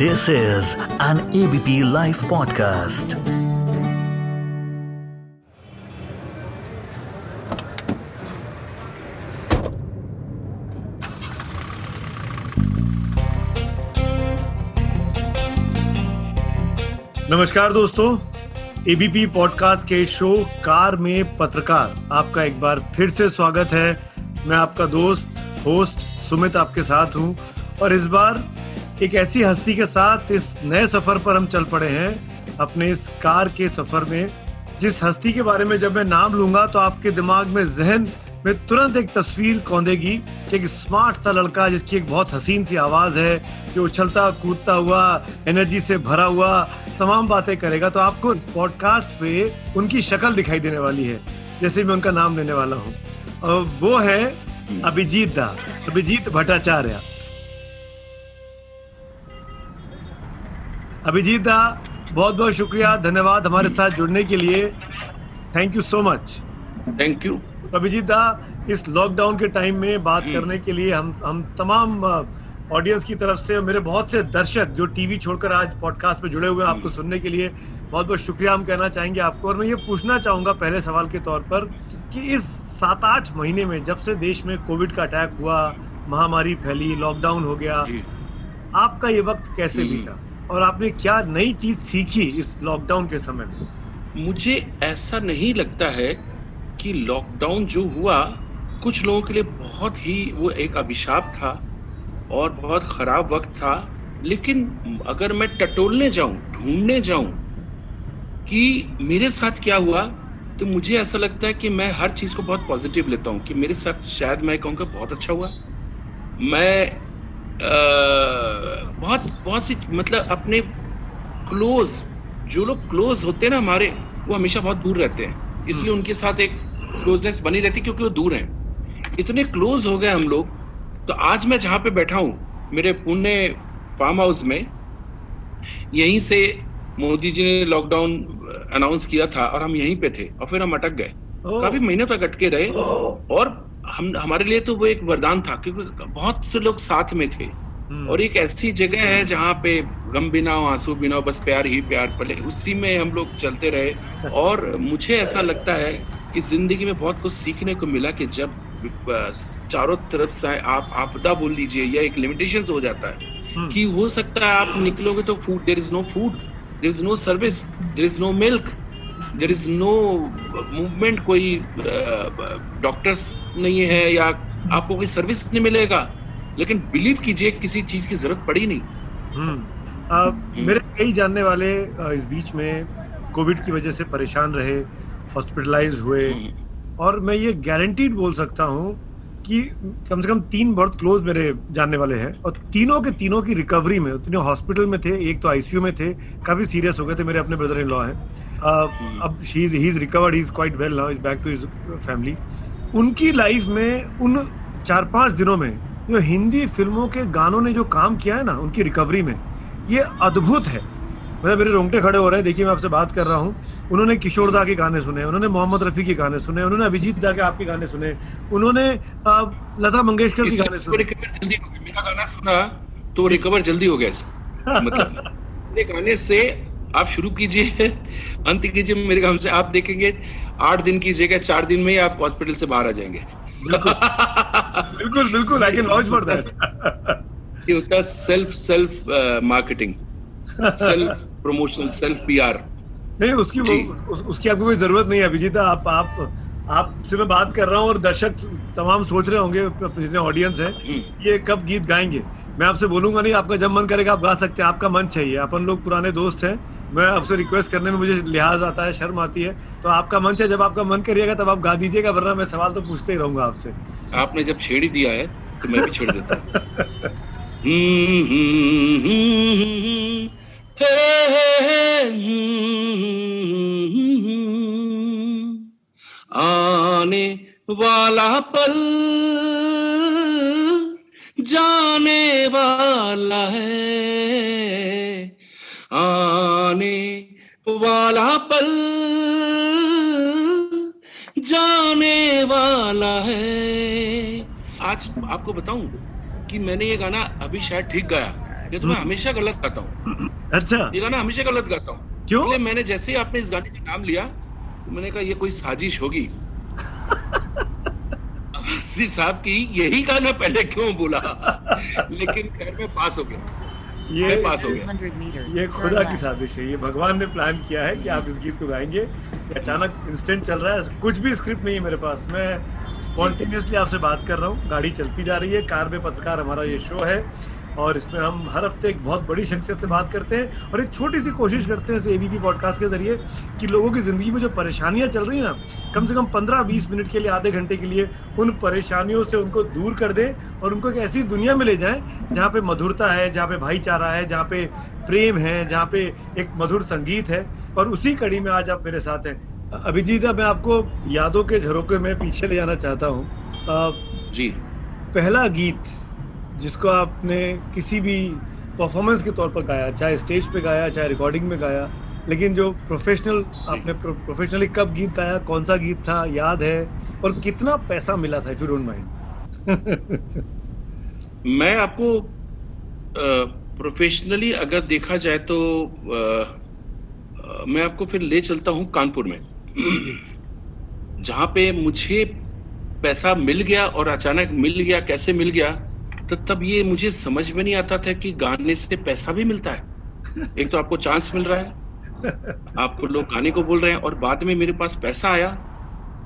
This is an ABP Life podcast. नमस्कार दोस्तों ABP podcast के शो कार में पत्रकार, आपका एक बार फिर से स्वागत है मैं आपका दोस्त होस्ट सुमित आपके साथ हूँ और इस बार एक ऐसी हस्ती के साथ इस नए सफ़र पर हम चल पड़े हैं अपने इस कार के सफ़र में। जिस हस्ती के बारे में जब मैं नाम लूँगा तो आपके दिमाग में जहन में तुरंत एक तस्वीर कौंदेगी कि एक स्मार्ट सा लड़का जिसकी एक बहुत हसीन सी आवाज़ है जो उछलता कूदता हुआ एनर्जी से भरा हुआ तमाम बातें करेगा। तो आपको इस पॉडकास्ट पे उनकी शक्ल दिखाई देने वाली है जैसे मैं उनका नाम लेने वाला हूँ। वो है अभिजीत दा अभिजीत भट्टाचार्य। अभिजीत दा बहुत बहुत शुक्रिया धन्यवाद हमारे साथ जुड़ने के लिए। Thank you so much thank you Abhijit da इस लॉकडाउन के टाइम में बात करने के लिए हम हम तमाम ऑडियंस की तरफ़ से मेरे बहुत से दर्शक जो टीवी छोड़कर आज पॉडकास्ट में जुड़े हुए हैं आपको सुनने के लिए बहुत बहुत शुक्रिया हम कहना चाहेंगे आपको। और मैं ये पूछना चाहूँगा पहले सवाल के तौर पर कि इस सात आठ महीने में जब से देश में कोविड का अटैक हुआ महामारी फैली लॉकडाउन हो गया आपका ये वक्त कैसे बीता? और आपने क्या नई चीज़ सीखी इस लॉकडाउन के समय में? मुझे ऐसा नहीं लगता है कि लॉकडाउन जो हुआ, कुछ लोगों के लिए बहुत ही वो एक अभिशाप था और बहुत खराब वक्त था। लेकिन अगर मैं टटोलने जाऊँ, ढूँढने जाऊँ कि मेरे साथ क्या हुआ तो मुझे ऐसा लगता है कि मैं हर चीज़ को बहुत पॉजिटिव लेता हूँ, कि मेरे साथ शायद मैं कहूँगा बहुत अच्छा हुआ। मैं बहुत बहुत सी मतलब अपने क्लोज जो लोग क्लोज होते हैं ना हमारे वो हमेशा बहुत दूर रहते हैं। इसलिए उनके साथ एक क्लोजनेस बनी रहती है क्योंकि वो दूर हैं। इतने क्लोज हो गए हम लोग तो आज मैं जहाँ पे बैठा हूँ मेरे पुणे फार्म हाउस में यहीं से मोदी जी ने लॉकडाउन अनाउंस किया था और हम यहीं पे थे और फिर हम अटक गए। काफ़ी महीनों तक अटके रहे और हम हमारे लिए तो वो एक वरदान था क्योंकि बहुत से लोग साथ में थे। और एक ऐसी जगह है जहाँ पे गम बिना हो आँसू बिना हो बस प्यार ही प्यार पले। उसी में हम लोग चलते रहे। और मुझे ऐसा लगता है कि ज़िंदगी में बहुत कुछ सीखने को मिला कि जब चारों तरफ़ से आप आपदा बोल लीजिए या एक लिमिटेशन हो जाता है कि हो सकता है आप निकलोगे तो food there is no food there is no service there is no milk there is no movement कोई डॉक्टर्स नहीं है या आपको कोई सर्विस नहीं मिलेगा। लेकिन बिलीव कीजिए किसी चीज़ की ज़रूरत पड़ी नहीं। हम्म। मेरे कई जानने वाले इस बीच में कोविड की वजह से परेशान रहे हॉस्पिटलाइज हुए। और मैं ये गारंटीड बोल सकता हूँ कि कम से कम तीन बहुत क्लोज मेरे जानने वाले हैं। और तीनों के तीनों की रिकवरी में तीनों हॉस्पिटल में थे एक तो आईसीयू में थे काफ़ी सीरियस हो गए थे मेरे अपने ब्रदर इन लॉ हैं। अब he is recovered he is quite well now is back to his family उनकी लाइफ में उन चार पाँच दिनों में जो हिंदी फ़िल्मों के गानों ने जो काम किया है ना उनकी रिकवरी में ये अद्भुत है। मतलब मेरे रोंगटे खड़े हो रहे हैं देखिए मैं आपसे बात कर रहा हूँ। उन्होंने किशोर दा के गाने सुने उन्होंने मोहम्मद रफी के गाने सुने उन्होंने अभिजीत दा के आपके गाने सुने उन्होंने लता मंगेशकर के गाने सुने। मेरा गाना सुना तो रिकवर जल्दी हो गया मतलब। गाने से आप शुरू कीजिए अंत कीजिए मेरे ख्याल से आप देखेंगे आठ दिन की जगह चार दिन में ही आप हॉस्पिटल से बाहर आ जाएँगे। बिल्कुल। बिल्कुल I can vouch for that ये होता है self self marketing self promotion self PR नहीं उसकी वो उस, उसकी आपको कोई ज़रूरत नहीं है अभिजीता आप आप आपसे मैं बात कर रहा हूँ और दर्शक तमाम सोच रहे होंगे जितने ऑडियंस है ये कब गीत गाएँगे? मैं आपसे बोलूँगा नहीं आपका जब मन करेगा आप गा सकते हैं आपका मन चाहिए। अपन लोग पुराने दोस्त हैं मैं आपसे रिक्वेस्ट करने में मुझे लिहाज आता है शर्म आती है। तो आपका मंच है जब आपका मन करिएगा तब आप गा दीजिएगा वरना मैं सवाल तो पूछते ही रहूँगा आपसे। आपने जब छेड़ी दिया है तो मैं भी छेड़ देता आने वाला पल जाने वाला है। आने वाला पल जाने वाला है। आज आपको बताऊँ कि मैंने ये गाना अभी शायद ठीक गाया। ये तो मैं हमेशा गलत गाता हूँ। अच्छा। ये गाना हमेशा गलत गाता हूँ। क्यों? इसलिए मैंने जैसे ही आपने इस गाने का नाम लिया तो मैंने कहा ये कोई साजिश होगी? साहब की यही गाना पहले क्यों बोला? लेकिन खैर में पास हो गया। ये पास हो गया। ये खुदा की साजिश है। ये भगवान ने प्लान किया है कि आप इस गीत को गाएँगे। अचानक इंस्टेंट चल रहा है। कुछ भी स्क्रिप्ट नहीं है मेरे पास। मैं स्पॉन्टेनियसली आपसे बात कर रहा हूँ। गाड़ी चलती जा रही है। कार में पत्रकार हमारा ये शो है। और इसमें हम हर हफ़्ते एक बहुत बड़ी शख्सियत से बात करते हैं और एक छोटी सी कोशिश करते हैं इस एबीपी पॉडकास्ट के ज़रिए कि लोगों की ज़िंदगी में जो परेशानियाँ चल रही हैं ना कम से कम 15-20 मिनट के लिए आधे घंटे के लिए उन परेशानियों से उनको दूर कर दें और उनको एक ऐसी दुनिया में ले जाएँ जहाँ पे मधुरता है जहाँ पे भाईचारा है जहाँ पे प्रेम है जहाँ पे एक मधुर संगीत है। और उसी कड़ी में आज आप मेरे साथ हैं। अभिजीत मैं आपको यादों के झरोके में पीछे ले जाना चाहता हूँ। जी। पहला गीत जिसको आपने किसी भी परफॉर्मेंस के तौर पर गाया चाहे स्टेज पे गाया चाहे रिकॉर्डिंग में गाया लेकिन जो प्रोफेशनल आपने प्रोफेशनली कब गीत गाया कौन सा गीत था याद है और कितना पैसा मिला था इफ़ यू डोंट माइंड मैं आपको प्रोफेशनली अगर देखा जाए तो अ, मैं आपको फिर ले चलता हूँ कानपुर में। जहाँ पे मुझे पैसा मिल गया और अचानक मिल गया कैसे मिल गया तो तब ये मुझे समझ में नहीं आता था कि गाने से पैसा भी मिलता है। एक तो आपको चांस मिल रहा है। आपको लोग गाने को बोल रहे हैं और बाद में मेरे पास पैसा आया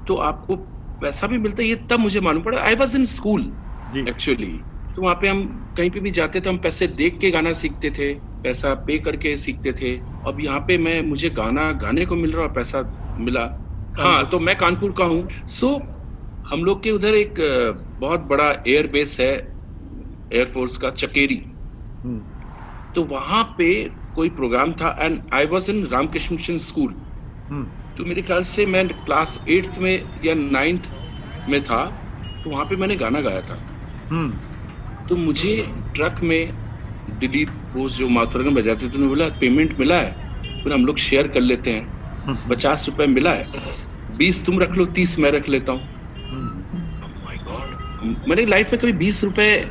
तो आपको पैसा भी मिलता है ये तब मुझे मालूम पड़ा। I was in school actually तो वहाँ पे हम कहीं पे भी जाते थे हम पैसे देख के गाना सीखते थे पैसा पे करके सीखते थे। अब यहाँ पे मैं मुझे गाना गाने को मिल रहा और पैसा मिला। हाँ तो मैं कानपुर का हूँ। सो so, हम लोग के उधर एक बहुत बड़ा एयरबेस है एयरफोर्स का चकेरी। हम्म, तो वहाँ पे कोई प्रोग्राम था and I was in Ramakrishna Mission school तो मेरे ख्याल से मैं क्लास एट्थ में या नाइन्थ में था तो वहाँ पे मैंने गाना गाया था। हम्म, तो मुझे ट्रक में दिलीप बोस जो माथुरगन बजाते थे बोला पेमेंट मिला है? फिर हम लोग शेयर कर लेते हैं। पचास रुपए मिला है। बीस तुम रख लो तीस मैं रख लेता हूँ। हम्म, माय लाइफ में कभी बीस रुपए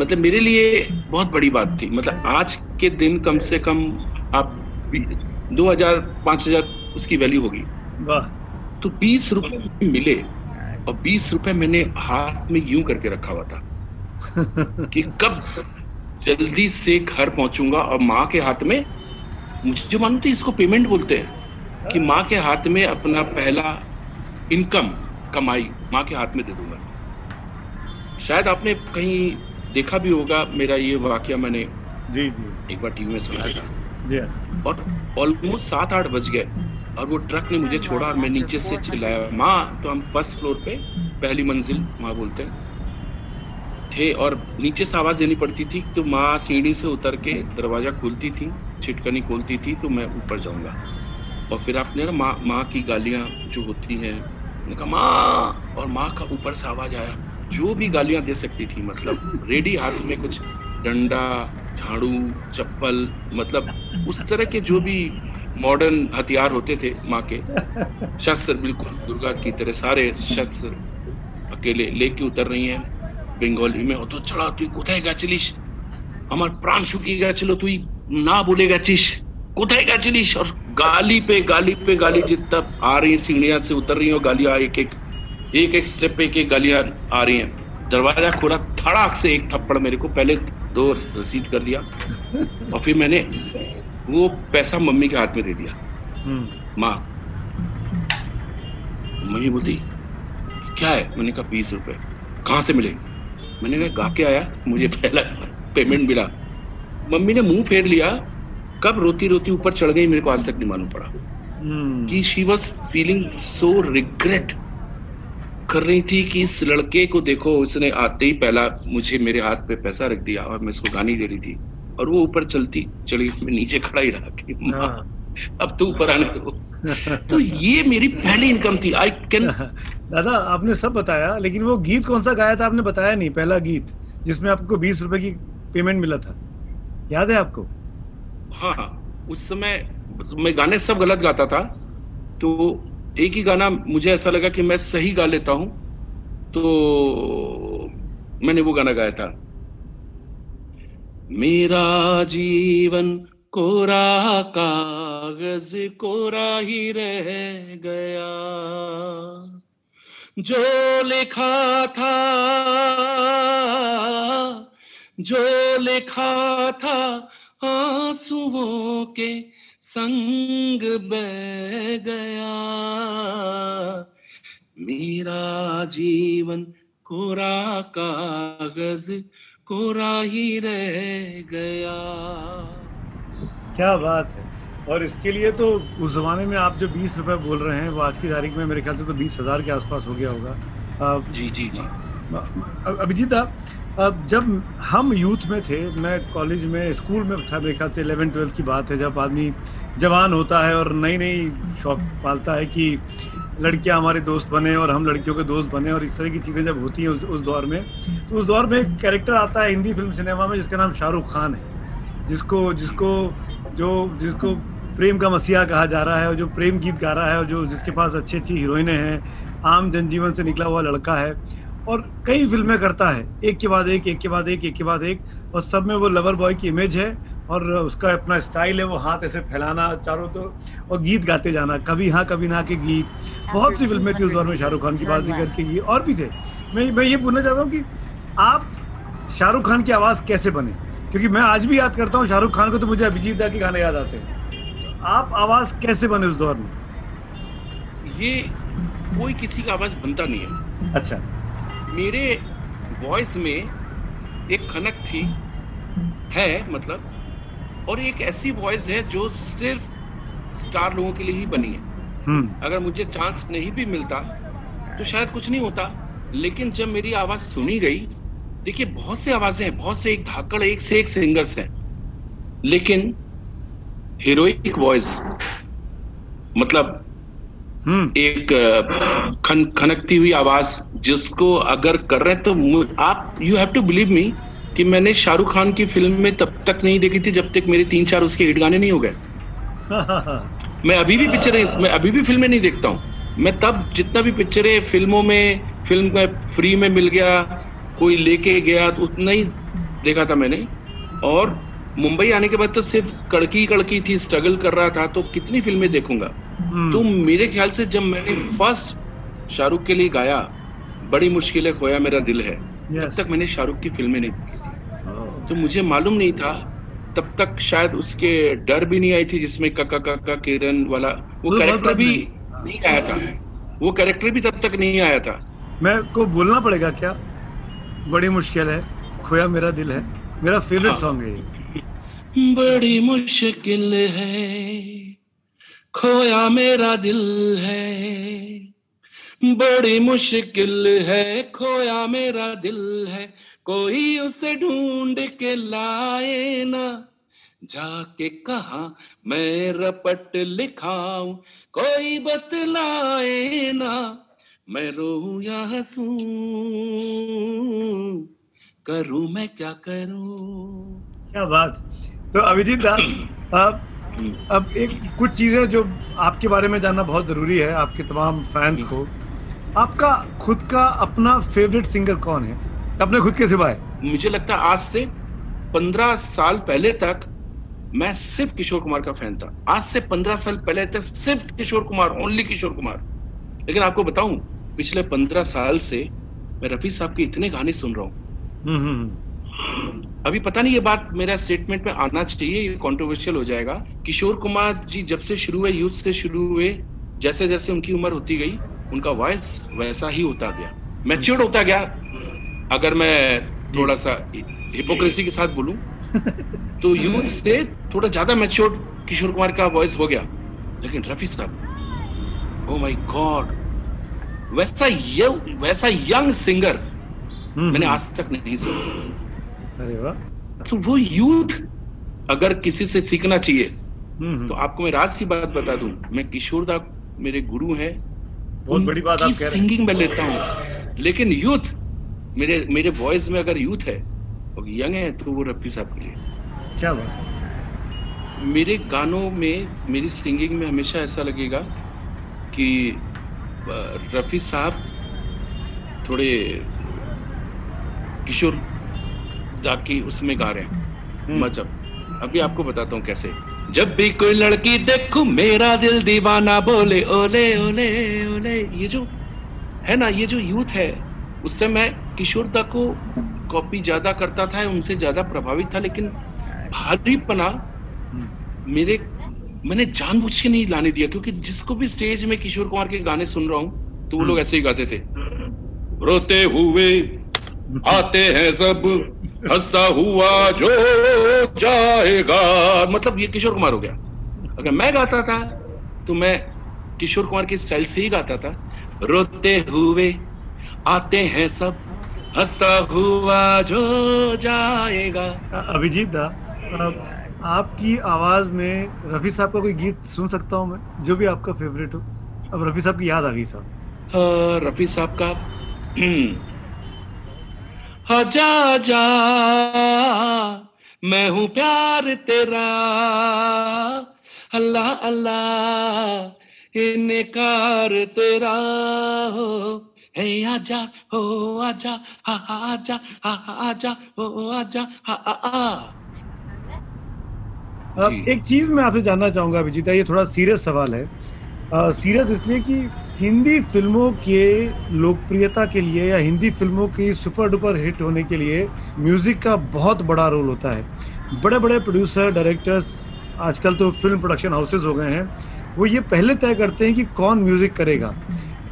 मतलब मेरे लिए बहुत बड़ी बात थी। मतलब आज के दिन कम से कम आप दो हज़ार पाँच हज़ार उसकी वैल्यू होगी। वाह। तो बीस रुपए मिले और बीस रुपए मैंने हाथ में यूँ करके रखा हुआ था कि कब जल्दी से घर पहुंचूँगा और माँ के हाथ में मुझे मालूम था इसको पेमेंट बोलते हैं कि माँ के हाथ में अपना पहला इनकम कमाई माँ के हाथ में दे दूँगा। शायद आपने कहीं देखा भी होगा मेरा ये वाक्य मैंने जी जी। एक बार टीवी में सुनाया था। जी हाँ। और ऑलमोस्ट सात आठ बज गए और वो ट्रक ने मुझे छोड़ा और मैं नीचे से चिल्लाया माँ तो हम फ़र्स्ट फ्लोर पे पहली मंजिल माँ बोलते हैं थे और नीचे से आवाज़ देनी पड़ती थी तो माँ सीढ़ी से उतर के दरवाज़ा खोलती थी छिटकनी खोलती थी तो मैं ऊपर जाऊँगा। और फिर आपने ना माँ माँ की गालियाँ जो होती हैं मैंने कहा माँ! और माँ का ऊपर से आवाज़ आया जो भी गालियां दे सकती थी मतलब रेडी हाथ में कुछ डंडा झाड़ू चप्पल मतलब उस तरह के जो भी मॉडर्न हथियार होते थे माँ के शस्त्र बिल्कुल दुर्गा की तरह सारे शस्त्र अकेले लेके उतर रही हैं বেঙ্গলি মে অত ছড়া তুই কোথায় গেছিলিস আমার প্রাণ শুকিয়ে গেছিল তুই না বলে গেছিস কোথায় গেছিলিস और गाली पे गाली पे गाली जितना आ रही है सीढ़ियां से उतर रही हैं और गालियां एक एक एक एक स्टेप पे एक गालियाँ आ रही हैं। दरवाज़ा खोला धड़ाक से एक थप्पड़ मेरे को पहले दो रसीद कर दिया और फिर मैंने वो पैसा मम्मी के हाथ में दे दिया। हम्म, माँ मम्मी बोलती क्या है? मैंने कहा बीस रुपए। कहाँ से मिले मैंने कहा गा के आया मुझे पहला पेमेंट मिला। मम्मी ने मुँह फेर लिया। कब रोती रोती ऊपर चढ़ गई मेरे को आज तक नहीं मालूम पड़ा। हम्म, कि she was feeling so regret कर रही थी कि इस लड़के को देखो उसने आते ही पहला मुझे मेरे हाथ पे पैसा रख दिया और मैं इसको गानी दे रही थी। और वो ऊपर चलती चली मैं नीचे खड़ा ही रहा कि हाँ। अब तो ऊपर आने दो। तो ये मेरी पहली इनकम थी। आई कैन दादा आपने सब बताया लेकिन वो गीत कौन सा गाया था आपने बताया नहीं पहला गीत जिसमें आपको बीस रुपए की पेमेंट मिला था। याद है आपको? हाँ उस समय मैं गाने सब गलत गाता था तो एक ही गाना मुझे ऐसा लगा कि मैं सही गा लेता हूँ तो मैंने वो गाना गाया था। मेरा जीवन कोरा कागज़ कोरा ही रह गया, जो लिखा था, जो लिखा था आंसुओं के संग बह गया। मेरा जीवन कोरा कागज़ कोरा ही रह गया। क्या बात है। और इसके लिए तो उस जमाने में आप जो बीस रुपए बोल रहे हैं वो आज की तारीख में मेरे ख्याल से तो बीस हज़ार के आसपास हो गया होगा। जी जी जी। अभिजीत, अब जब हम यूथ में थे, मैं कॉलेज में, स्कूल में था, मेरे ख्याल से इलेवन ट्वेल्थ की बात है, जब आदमी जवान होता है और नई नई शौक पालता है कि लड़कियाँ हमारे दोस्त बने और हम लड़कियों के दोस्त बने और इस तरह की चीज़ें जब होती हैं उस उस दौर में तो उस दौर में एक कैरेक्टर आता है हिंदी फ़िल्म सिनेमा में, जिसका नाम शाहरुख खान है। जिसको जिसको जो, जिसको प्रेम का मसीहा कहा जा रहा है और जो प्रेम गीत गा रहा है और जो, जिसके पास अच्छी अच्छी हीरोइनें हैं, आम जनजीवन से निकला हुआ लड़का है। और कई फ़िल्में करता है। एक के बाद एक एक के बाद एक एक के बाद एक। और सब में वो लवर बॉय की इमेज है और उसका अपना स्टाइल है वो हाथ ऐसे फैलाना चारों तो और गीत गाते जाना कभी हाँ कभी ना के गीत। बहुत सी फ़िल्में थी उस दौर में शाहरुख खान की बात ज़िक्र के गीत और भी थे। मैं मैं ये पूछना चाहता हूँ कि आप शाहरुख खान की आवाज़ कैसे बने? क्योंकि मैं आज भी याद करता हूँ शाहरुख खान को तो मुझे अभिजीत दा के गाने याद आते हैं। तो आप आवाज़ कैसे बने उस दौर में? ये कोई किसी का आवाज़ बनता नहीं है। अच्छा। मेरे वॉइस में एक खनक थी है मतलब और एक ऐसी वॉइस है जो सिर्फ़ स्टार लोगों के लिए ही बनी है हम्म। अगर मुझे चांस नहीं भी मिलता तो शायद कुछ नहीं होता लेकिन जब मेरी आवाज़ सुनी गई देखिए बहुत से आवाज़ें हैं बहुत से एक धाकड़ एक से एक सिंगर्स हैं लेकिन हीरोइक वॉइस मतलब। एक खन खनकती हुई आवाज़ जिसको अगर कर रहे हैं तो आप you have to believe me कि मैंने शाहरुख खान की फ़िल्म में तब तक नहीं देखी थी जब तक मेरे तीन चार उसके हिट गाने नहीं हो गए। मैं अभी भी पिक्चरें मैं अभी भी फ़िल्में नहीं देखता हूँ। मैं तब जितना भी पिक्चरें फ़िल्मों में फ़िल्म में फ्री में मिल गया कोई लेके गया तो उतना ही देखा था मैंने। और मुंबई आने के बाद तो सिर्फ़ कड़की कड़की थी स्ट्रगल कर रहा था तो कितनी फ़िल्में देखूँगा? हम्म। तो मेरे ख्याल से जब मैंने फ़र्स्ट शाहरुख के लिए गाया बड़ी मुश्किलें खोया मेरा दिल है। yes. तब तक मैंने शाहरुख की फ़िल्में नहीं देखी oh. तो मुझे मालूम नहीं था तब तक शायद उसके डर भी नहीं आई थी जिसमें कका कका किरण वाला वो कैरेक्टर भी नहीं। आया था। वो कैरेक्टर भी तब तक नहीं आया था। मैं को बोलना पड़ेगा क्या? बड़ी मुश्किल है खोया मेरा दिल है। मेरा फेवरेट सॉन्ग हाँ। बड़ी मुश्किल है। खोया मेरा दिल है। बड़ी मुश्किल है। खोया मेरा दिल है। कोई उसे ढूंढ के लाए ना। जाके कहा मैं रपट लिखाऊं। कोई बतलाए ना। मैं रो या हंसू। करूँ मैं क्या करूँ? क्या बात। तो अभिजीत दा अब अब एक कुछ चीज़ें जो आपके बारे में जानना बहुत ज़रूरी है आपके तमाम फैंस को। आपका खुद का अपना फेवरेट सिंगर कौन है? अपने खुद के सिवाय। मुझे लगता है आज से पंद्रह साल पहले तक मैं सिर्फ़ किशोर कुमार का फ़ैन था। आज से पंद्रह साल पहले तक सिर्फ़ किशोर कुमार ओनली किशोर कुमार। लेकिन आपको बताऊँ पिछले पंद्रह साल से मैं रफी साहब के इतने गाने सुन रहा हूँ। हम्म, हम्म, हम्म। अभी पता नहीं ये बात मेरा स्टेटमेंट में आना चाहिए ये कंट्रोवर्शियल हो जाएगा। किशोर कुमार जी जब से शुरू हुए यूथ से शुरू हुए जैसे जैसे उनकी उम्र होती गई उनका वॉइस वैसा ही होता गया। मैच्योर्ड होता गया। अगर मैं थोड़ा सा हिपोक्रेसी के साथ बोलूँ तो यूथ से थोड़ा ज़्यादा मैच्योर्ड किशोर कुमार का वॉइस हो गया। लेकिन रफी साहब ओ माय गॉड वैसा ये वैसा यंग सिंगर हम्म, मैंने हम्म। आज तक नहीं सुना। अरे वाह। तो वो यूथ अगर किसी से सीखना चाहिए हम्म, हम्म। तो आपको मैं राज की बात बता दूँ। मैं किशोर दा मेरे गुरु हैं। बहुत बड़ी बात आप कह रहे हैं। सिंगिंग में लेता हूँ? लेकिन यूथ मेरे मेरे वॉइस में अगर यूथ है और यंग है तो वो रफी साहब के लिए। क्या बात। मेरे गानों में मेरी सिंगिंग में हमेशा ऐसा लगेगा कि रफी साहब थोड़े किशोर जाके उसमें गा रहे हैं। हम्म। मतलब अभी आपको बताता हूँ कैसे। जब भी कोई लड़की देखूँ मेरा दिल दीवाना बोले ओले ओले ओले। ये जो है ना ये जो यूथ है उससे मैं किशोर दा को कॉपी ज़्यादा करता था उनसे ज़्यादा प्रभावित था लेकिन भारीपना हम्म। मेरे मैंने जानबूझ के नहीं लाने दिया क्योंकि जिसको भी स्टेज में किशोर कुमार के गाने सुन रहा हूँ तो वो लोग ऐसे ही गाते थे। रोते हुए आते हैं सब। हंसता हुआ जो जाएगा। मतलब ये किशोर कुमार हो गया। अगर मैं गाता था तो मैं किशोर कुमार के स्टाइल से ही गाता था। रोते हुए आते हैं सब हंसता हुआ जो जाएगा। अभिजीत दा आपकी आवाज़ में रफी साहब का कोई गीत सुन सकता हूँ मैं? जो भी आपका फेवरेट हो। अब रफी साहब की याद आ गई साहब। रफी साहब का हाँ जा जा मैं हूँ प्यार तेरा। अल्लाह अल्लाह इनकार तेरा हो। हे आजा हो आजा हा हा, आजा हा हा, आजा हो आजा हा हा, आ। अब एक चीज़ मैं आपसे जानना चाहूँगा अभिजीता ये थोड़ा सीरियस सवाल है। सीरियस इसलिए कि हिंदी फ़िल्मों के लोकप्रियता के लिए या हिंदी फ़िल्मों की सुपर डुपर हिट होने के लिए म्यूज़िक का बहुत बड़ा रोल होता है। बड़े बड़े प्रोड्यूसर डायरेक्टर्स आजकल तो फ़िल्म प्रोडक्शन हाउसेज हो गए हैं। वो ये पहले तय करते हैं कि कौन म्यूज़िक करेगा,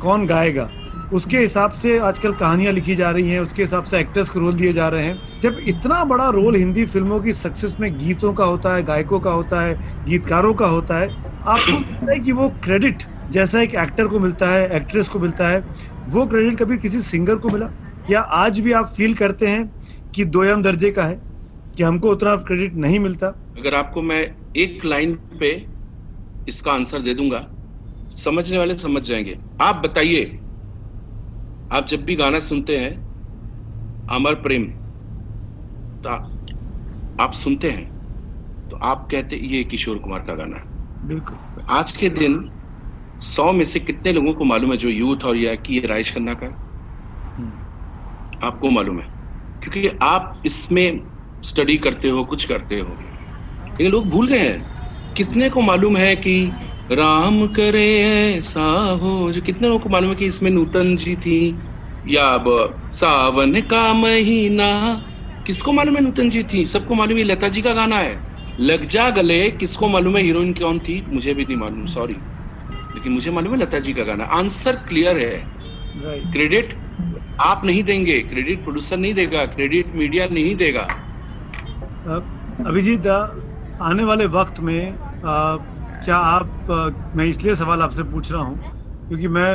कौन गाएगा। उसके हिसाब से आजकल कहानियाँ लिखी जा रही हैं, उसके हिसाब से एक्टर्स को रोल दिए जा रहे हैं। जब इतना बड़ा रोल हिंदी फ़िल्मों की सक्सेस में गीतों का होता है, गायकों का होता है, गीतकारों का होता है, आपको लगता है कि वो क्रेडिट जैसा एक एक्टर को मिलता है एक्ट्रेस को मिलता है वो क्रेडिट कभी किसी सिंगर को मिला? या आज भी आप फील करते हैं कि दोयम दर्जे का है कि हमको उतना क्रेडिट नहीं मिलता? अगर आपको मैं एक लाइन पे इसका आंसर दे दूँगा समझने वाले समझ जाएँगे। आप बताइए आप जब भी गाना सुनते हैं अमर प्रेम तो आप सुनते हैं तो आप कहते ये किशोर कुमार का गाना है। बिल्कुल। आज के दिन सौ में से कितने लोगों को मालूम है जो यूथ और या कि ये राजेश खन्ना का है? हम्म। आपको मालूम है। क्योंकि आप इसमें स्टडी करते हो कुछ करते हो। लेकिन लोग भूल गए हैं। कितने को मालूम है कि राम करे ऐसा हो? जो कितने लोगों को मालूम है कि इसमें नूतन जी थी? या अब सावन का महीना। किसको मालूम है नूतन जी थी? सबको मालूम है लता जी का गाना है। लग जा गले किसको मालूम है? हीरोइन कौन थी? मुझे भी नहीं मालूम सॉरी लेकिन मुझे मालूम है लता जी का गाना। आंसर क्लियर है। क्रेडिट आप नहीं देंगे क्रेडिट प्रोड्यूसर नहीं देगा क्रेडिट मीडिया नहीं देगा। अभिजीत आने वाले वक्त में आ, क्या आप आ, मैं इसलिए सवाल आपसे पूछ रहा हूँ क्योंकि मैं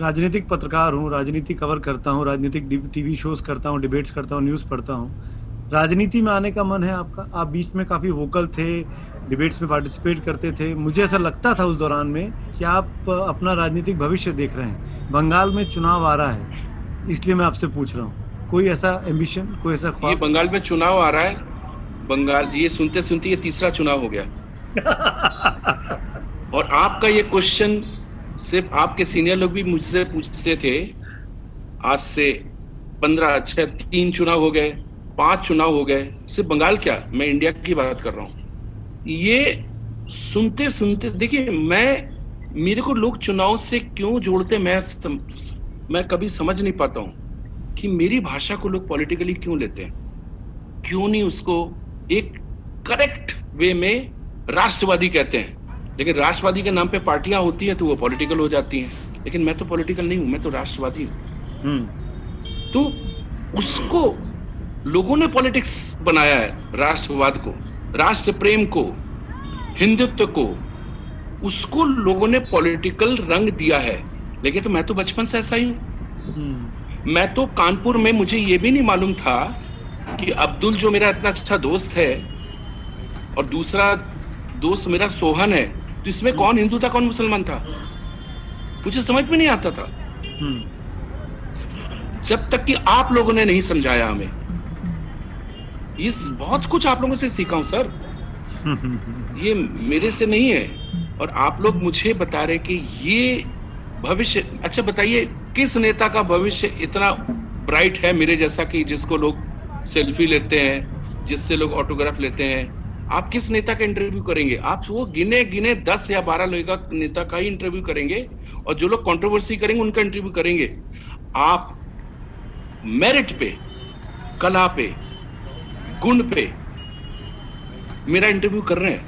राजनीतिक पत्रकार हूँ राजनीति कवर करता हूँ राजनीतिक टीवी शोज़ करता हूँ डिबेट्स करता हूँ न्यूज़ पढ़ता हूँ। राजनीति में आने का मन है आपका? आप बीच में काफ़ी वोकल थे डिबेट्स में पार्टिसिपेट करते थे। मुझे ऐसा लगता था उस दौरान में कि आप अपना राजनीतिक भविष्य देख रहे हैं। बंगाल में चुनाव आ रहा है इसलिए मैं आपसे पूछ रहा हूँ कोई ऐसा एम्बिशन कोई ऐसा ये ख्वाब बंगाल में चुनाव आ रहा है बंगाल ये सुनते सुनते ये तीसरा चुनाव हो गया। और आपका ये क्वेश्चन सिर्फ़ आपके सीनियर लोग भी मुझसे पूछते थे। आज से पंद्रह छह तीन चुनाव हो गए पाँच चुनाव हो गए। सिर्फ़ बंगाल क्या? मैं इंडिया की बात कर रहा हूँ। ये सुनते सुनते देखिए मैं मेरे को लोग चुनाव से क्यों जोड़ते मैं सम, मैं कभी समझ नहीं पाता हूँ कि मेरी भाषा को लोग पॉलिटिकली क्यों लेते हैं? क्यों नहीं उसको एक करेक्ट वे में राष्ट्रवादी कहते हैं? लेकिन राष्ट्रवादी के नाम पे पार्टियाँ होती है तो वो पॉलिटिकल हो जाती हैं। लेकिन मैं तो पॉलिटिकल नहीं हूँ मैं तो राष्ट्रवादी हूँ। हम्म। तो उसको लोगों ने पॉलिटिक्स बनाया है राष्ट्रवाद को। राष्ट्र प्रेम को हिंदुत्व को उसको लोगों ने पॉलिटिकल रंग दिया है। लेकिन तो मैं तो बचपन से ऐसा ही हूँ। हम्म। मैं तो कानपुर में मुझे ये भी नहीं मालूम था कि अब्दुल जो मेरा इतना अच्छा दोस्त है और दूसरा दोस्त मेरा सोहन है तो इसमें कौन हिंदू था कौन मुसलमान था? मुझे समझ में नहीं आता था। हम्म। जब तक कि आप लोगों ने नहीं समझाया हमें। ये बहुत कुछ आप लोगों से सीखा हूँ, सर। ये मेरे से नहीं है। और आप लोग मुझे बता रहे कि ये भविष्य अच्छा बताइए, किस नेता का भविष्य इतना ब्राइट है मेरे जैसा कि जिसको लोग सेल्फी लेते हैं, जिससे लोग ऑटोग्राफ लेते हैं? आप किस नेता का इंटरव्यू करेंगे? आप वो गिने गिने दस या बारह लोग का नेता का ही इंटरव्यू करेंगे और जो लोग कंट्रोवर्सी करेंगे, उनका इंटरव्यू करेंगे। आप मेरिट पे, कला पे गुण पे मेरा इंटरव्यू कर रहे हैं।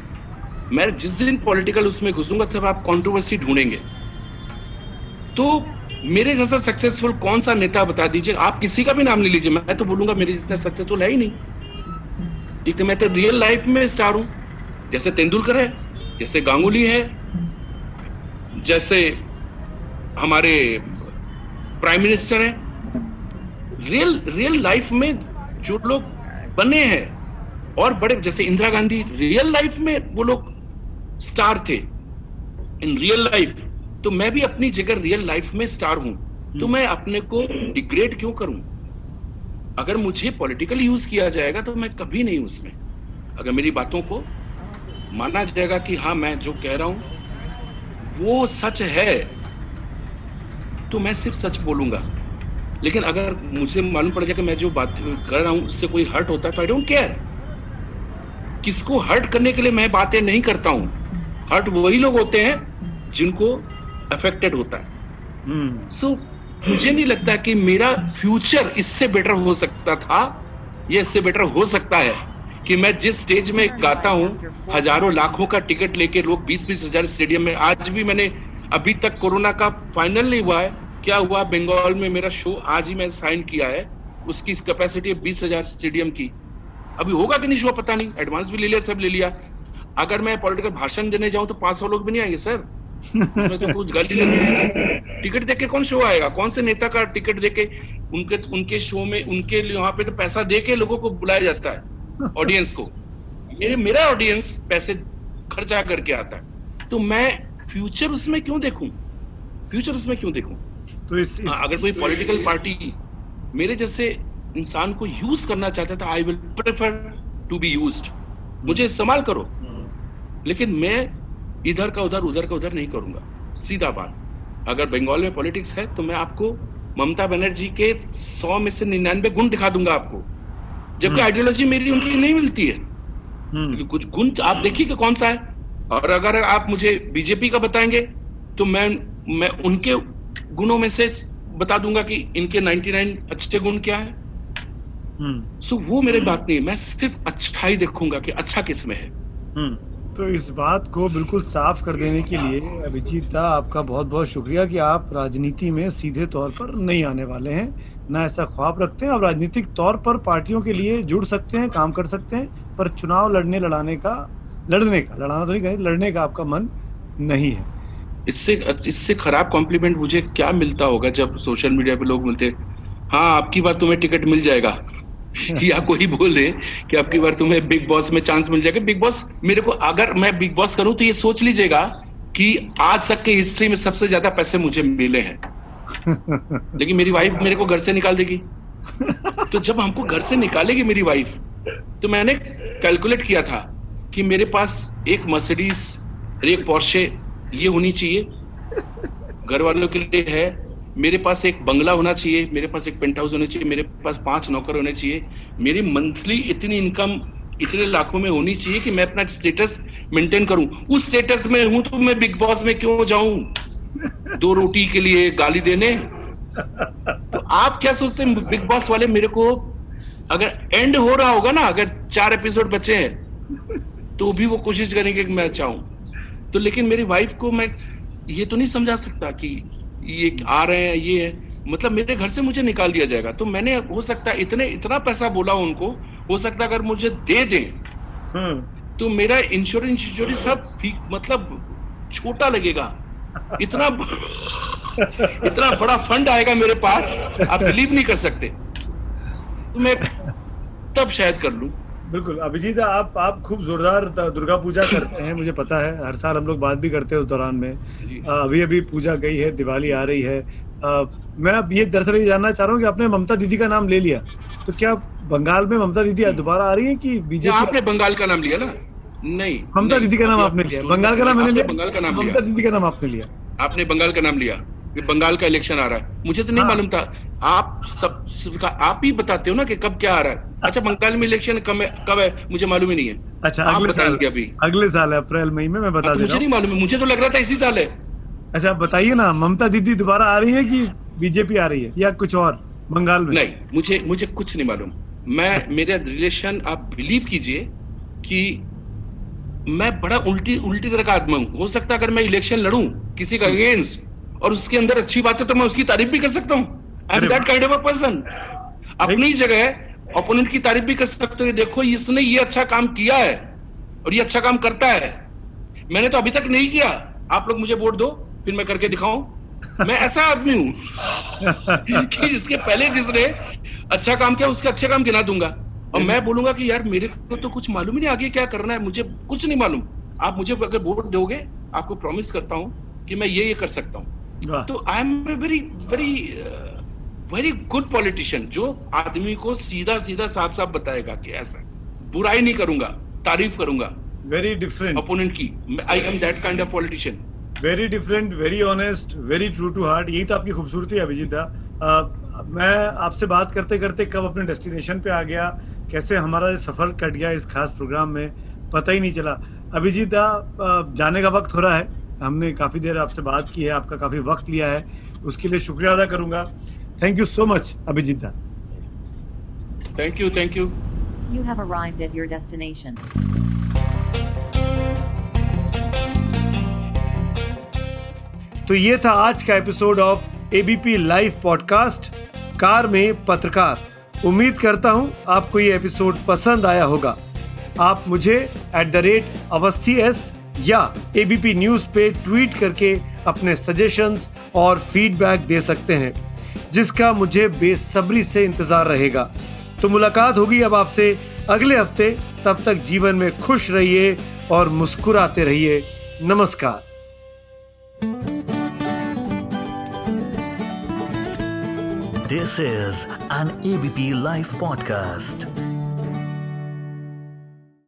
मैं जिस दिन पॉलिटिकल उसमें घुसूँगा, तब आप कंट्रोवर्सी ढूंढेंगे। तो मेरे जैसा सक्सेसफुल कौन सा नेता बता दीजिए? आप किसी का भी नाम ले लीजिए। मैं तो बोलूँगा, मेरे जितना सक्सेसफुल है ही नहीं। ठीक है मैं तो रियल लाइफ में स्टार हूँ। जैसे तेंदुलकर है, जैसे गांगुली है, जैसे हमारे प्राइम मिनिस्टर है। रियल रियल लाइफ में जो लोग बने हैं। और बड़े जैसे इंदिरा गांधी रियल लाइफ में वो लोग स्टार थे। इन रियल लाइफ तो मैं भी अपनी जगह रियल लाइफ में स्टार हूँ। तो हम्म। मैं अपने को डिग्रेड क्यों करूँ? अगर मुझे पॉलिटिकल यूज़ किया जाएगा तो मैं कभी नहीं उसमें। अगर मेरी बातों को माना जाएगा कि हाँ मैं जो कह रहा हूँ वो सच है तो मैं सिर्फ़ सच बोलूँगा। लेकिन अगर मुझे मालूम पड़ जाए कि मैं जो बात कर रहा हूँ उससे कोई हर्ट होता है तो आई डोंट केयर किसको हर्ट करने के लिए मैं बातें नहीं करता हूँ? हर्ट वही लोग होते हैं जिनको अफेक्टेड होता है। हम्म। सो मुझे नहीं लगता कि मेरा फ्यूचर इससे बेटर हो सकता था या इससे बेटर हो सकता है कि मैं जिस स्टेज में गाता हूँ हज़ारों लाखों का टिकट लेके लोग बीस बीस हज़ार स्टेडियम में आज भी मैंने अभी तक कोरोना का फाइनल नहीं हुआ है क्या हुआ? बंगाल में मेरा शो आज ही मैं साइन किया है। उसकी कैपेसिटी है बीस हज़ार स्टेडियम की। अभी होगा कि नहीं शो पता नहीं। एडवांस भी ले लिया, सब ले लिया। अगर मैं पॉलिटिकल भाषण देने जाऊँ तो पाँच सौ लोग भी नहीं आएँगे सर तो कुछ गाली नहीं टिकट देके कौन शो आएगा? कौन से नेता का टिकट देके? उनके उनके शो में, उनके वहाँ पे तो पैसा दे के लोगों को बुलाया जाता है ऑडियंस को। मेरे, मेरा ऑडियंस पैसे खर्चा करके आता है। तो मैं फ्यूचर उसमें क्यों देखूँ? फ्यूचर उसमें क्यों देखूँ? तो इस, इस हाँ, अगर कोई पॉलिटिकल पार्टी मेरे जैसे इंसान को यूज़ करना चाहता था I will prefer to be used मुझे इस्तेमाल करो। लेकिन मैं इधर का उधर उधर का उधर नहीं करूँगा। सीधा बात। अगर बंगाल में पॉलिटिक्स है तो मैं आपको ममता बनर्जी के सौ में से निन्यानवे गुण दिखा दूँगा आपको। जबकि हम्म। आइडियोलॉजी मेरी उनकी नहीं मिलती है। हम्म। क्योंकि कुछ गुण आप देखिए कौन सा है। और अगर आप मुझे बीजेपी का बताएँगे तो मैं मैं उनके गुणों में से बता दूँगा कि इनके 99 अच्छे गुण क्या है। हम्म। सो वो मेरी बात नहीं मैं सिर्फ़ अच्छाई देखूँगा कि अच्छा किसमें है। हम्म। तो इस बात को बिल्कुल साफ़ कर देने के लिए अभिजीत दा आपका बहुत बहुत शुक्रिया कि आप राजनीति में सीधे तौर पर नहीं आने वाले हैं। ना ऐसा ख्वाब रखते हैं। आप राजनीतिक तौर पर पार्टियों के लिए जुड़ सकते हैं काम कर सकते हैं पर चुनाव लड़ने लड़ाने का लड़ने का लड़ाना तो नहीं कहें लड़ने का आपका मन नहीं है। इससे इससे खराब कॉम्प्लीमेंट मुझे क्या मिलता होगा जब सोशल मीडिया पे लोग मिलते हाँ आपकी बार तुम्हें टिकट मिल जाएगा। या कोई बोले कि आपकी बार तुम्हें बिग बॉस में चांस मिल जाएगा। बिग बॉस मेरे को अगर मैं बिग बॉस करूँ तो ये सोच लीजिएगा कि आज तक की हिस्ट्री में सबसे ज़्यादा पैसे मुझे मिले हैं। लेकिन मेरी वाइफ मेरे को घर से निकाल देगी। तो जब हमको घर से निकालेगी मेरी वाइफ तो मैंने कैलकुलेट किया था कि मेरे पास एक मर्सिडीज एक पोर्शे ये होनी चाहिए। घर वालों के लिए है। मेरे पास एक बंगला होना चाहिए, मेरे पास एक पेंट हाउस होना चाहिए, मेरे पास पाँच नौकर होने चाहिए। मेरी मंथली इतनी इनकम इतने लाखों में होनी चाहिए कि मैं अपना स्टेटस मेंटेन करूँ। उस स्टेटस में हूँ तो मैं बिग बॉस में क्यों जाऊँ? दो रोटी के लिए गाली देने। तो आप क्या सोचते हैं बिग बॉस वाले मेरे को अगर एंड हो रहा होगा ना, अगर चार एपिसोड बचे हैं तो भी वो कोशिश करेंगे कि मैं चाहूँ तो लेकिन मेरी वाइफ को मैं ये तो नहीं समझा सकता कि ये आ रहे हैं ये है। मतलब मेरे घर से मुझे निकाल दिया जाएगा। तो मैंने हो सकता है इतने इतना पैसा बोला उनको हो सकता है अगर मुझे दे दें हम्म। तो मेरा इंश्योरेंस इंश्योरेंस सब मतलब छोटा लगेगा। इतना इतना बड़ा फंड आएगा मेरे पास आप बिलीव नहीं कर सकते। तो मैं तब शायद कर लूँ। बिल्कुल अभिजीत आप आप खूब जोरदार दुर्गा पूजा करते हैं मुझे पता है। हर साल हम लोग बात भी करते हैं उस दौरान में। अभी अभी पूजा गई है दिवाली आ रही है। अ, मैं अब ये दरअसल ये जानना चाह रहा हूँ कि आपने ममता दीदी का नाम ले लिया। तो क्या बंगाल में ममता दीदी दोबारा आ रही है कि बीजेपी आपने बंगाल का नाम लिया ना? नहीं। ममता दीदी का नाम आपने लिया। बंगाल का नाम मैंने लिया। बंगाल का नाम ममता दीदी का नाम आपने लिया। आपने बंगाल का नाम लिया। कि बंगाल का इलेक्शन आ रहा है। मुझे तो नहीं हाँ। मालूम था। आप सब सब- आप ही बताते हो ना कि कब क्या आ रहा है। अच्छा बंगाल में इलेक्शन कब है कब है मुझे मालूम ही नहीं है। अच्छा आप अगले साल बताएँगे अभी। अगले साल है अप्रैल मई में मैं बता हाँ, तो दे मुझे नहीं मालूम है। मुझे तो लग रहा था इसी साल है। अच्छा आप बताइए ना ममता दीदी दोबारा आ रही है कि बीजेपी आ रही है या कुछ और बंगाल में? नहीं मुझे मुझे कुछ नहीं मालूम। मैं मेरा रिलेशन आप बिलीव कीजिए कि मैं बड़ा उल्टी उल्टी तरह का आदमी हूँ। हो सकता है अगर मैं इलेक्शन लड़ू किसी का अगेंस्ट और उसके अंदर अच्छी बात है तो मैं उसकी तारीफ़ भी कर सकता हूँ। I am that kind of a person अपनी जगह ओपोनेंट की तारीफ़ भी कर सकते हो। देखो इसने ये अच्छा काम किया है और ये अच्छा काम करता है। मैंने तो अभी तक नहीं किया। आप लोग मुझे वोट दो फिर मैं करके दिखाऊँ। मैं ऐसा आदमी हूँ कि इसके पहले जिसने अच्छा काम किया उसके अच्छे काम गिना दूँगा। और मैं बोलूँगा कि यार मेरे को तो कुछ मालूम ही नहीं आगे क्या करना है। मुझे कुछ नहीं मालूम। आप मुझे अगर वोट दोगे आपको प्रॉमिस करता हूँ कि मैं ये ये कर सकता हूँ। तो I am a very very very good politician जो आदमी को सीधा सीधा साफ़ साफ़ बताएगा कि ऐसा बुराई नहीं करूँगा तारीफ़ करूँगा। वेरी डिफरेंट अपोनेंट की। I am that kind of politician very different very honest very true to heart यही तो आपकी खूबसूरती है अभिजीत दा। मैं आपसे बात करते करते कब अपने डेस्टिनेशन पे आ गया? कैसे हमारा सफ़र कट गया इस खास प्रोग्राम में? पता ही नहीं चला। अभिजीत दा जाने का वक्त हो रहा है। हमने काफ़ी देर आपसे बात की है आपका काफ़ी वक्त लिया है। उसके लिए शुक्रिया अदा करूँगा। Thank you so much Abhijit da. Thank you thank you You have arrived at your destination. तो ये था आज का episode of ABP live podcast car में पत्रकार। उम्मीद करता हूँ आपको ये एपिसोड पसंद आया होगा। आप मुझे at the rate Awasthi S या एबीपी न्यूज़ पे ट्वीट करके अपने सजेशंस और फीडबैक दे सकते हैं, जिसका मुझे बेसब्री से इंतज़ार रहेगा। तो मुलाकात होगी अब आपसे अगले हफ़्ते। तब तक जीवन में खुश रहिए और मुस्कुराते रहिए। नमस्कार। This is an ABP Life podcast.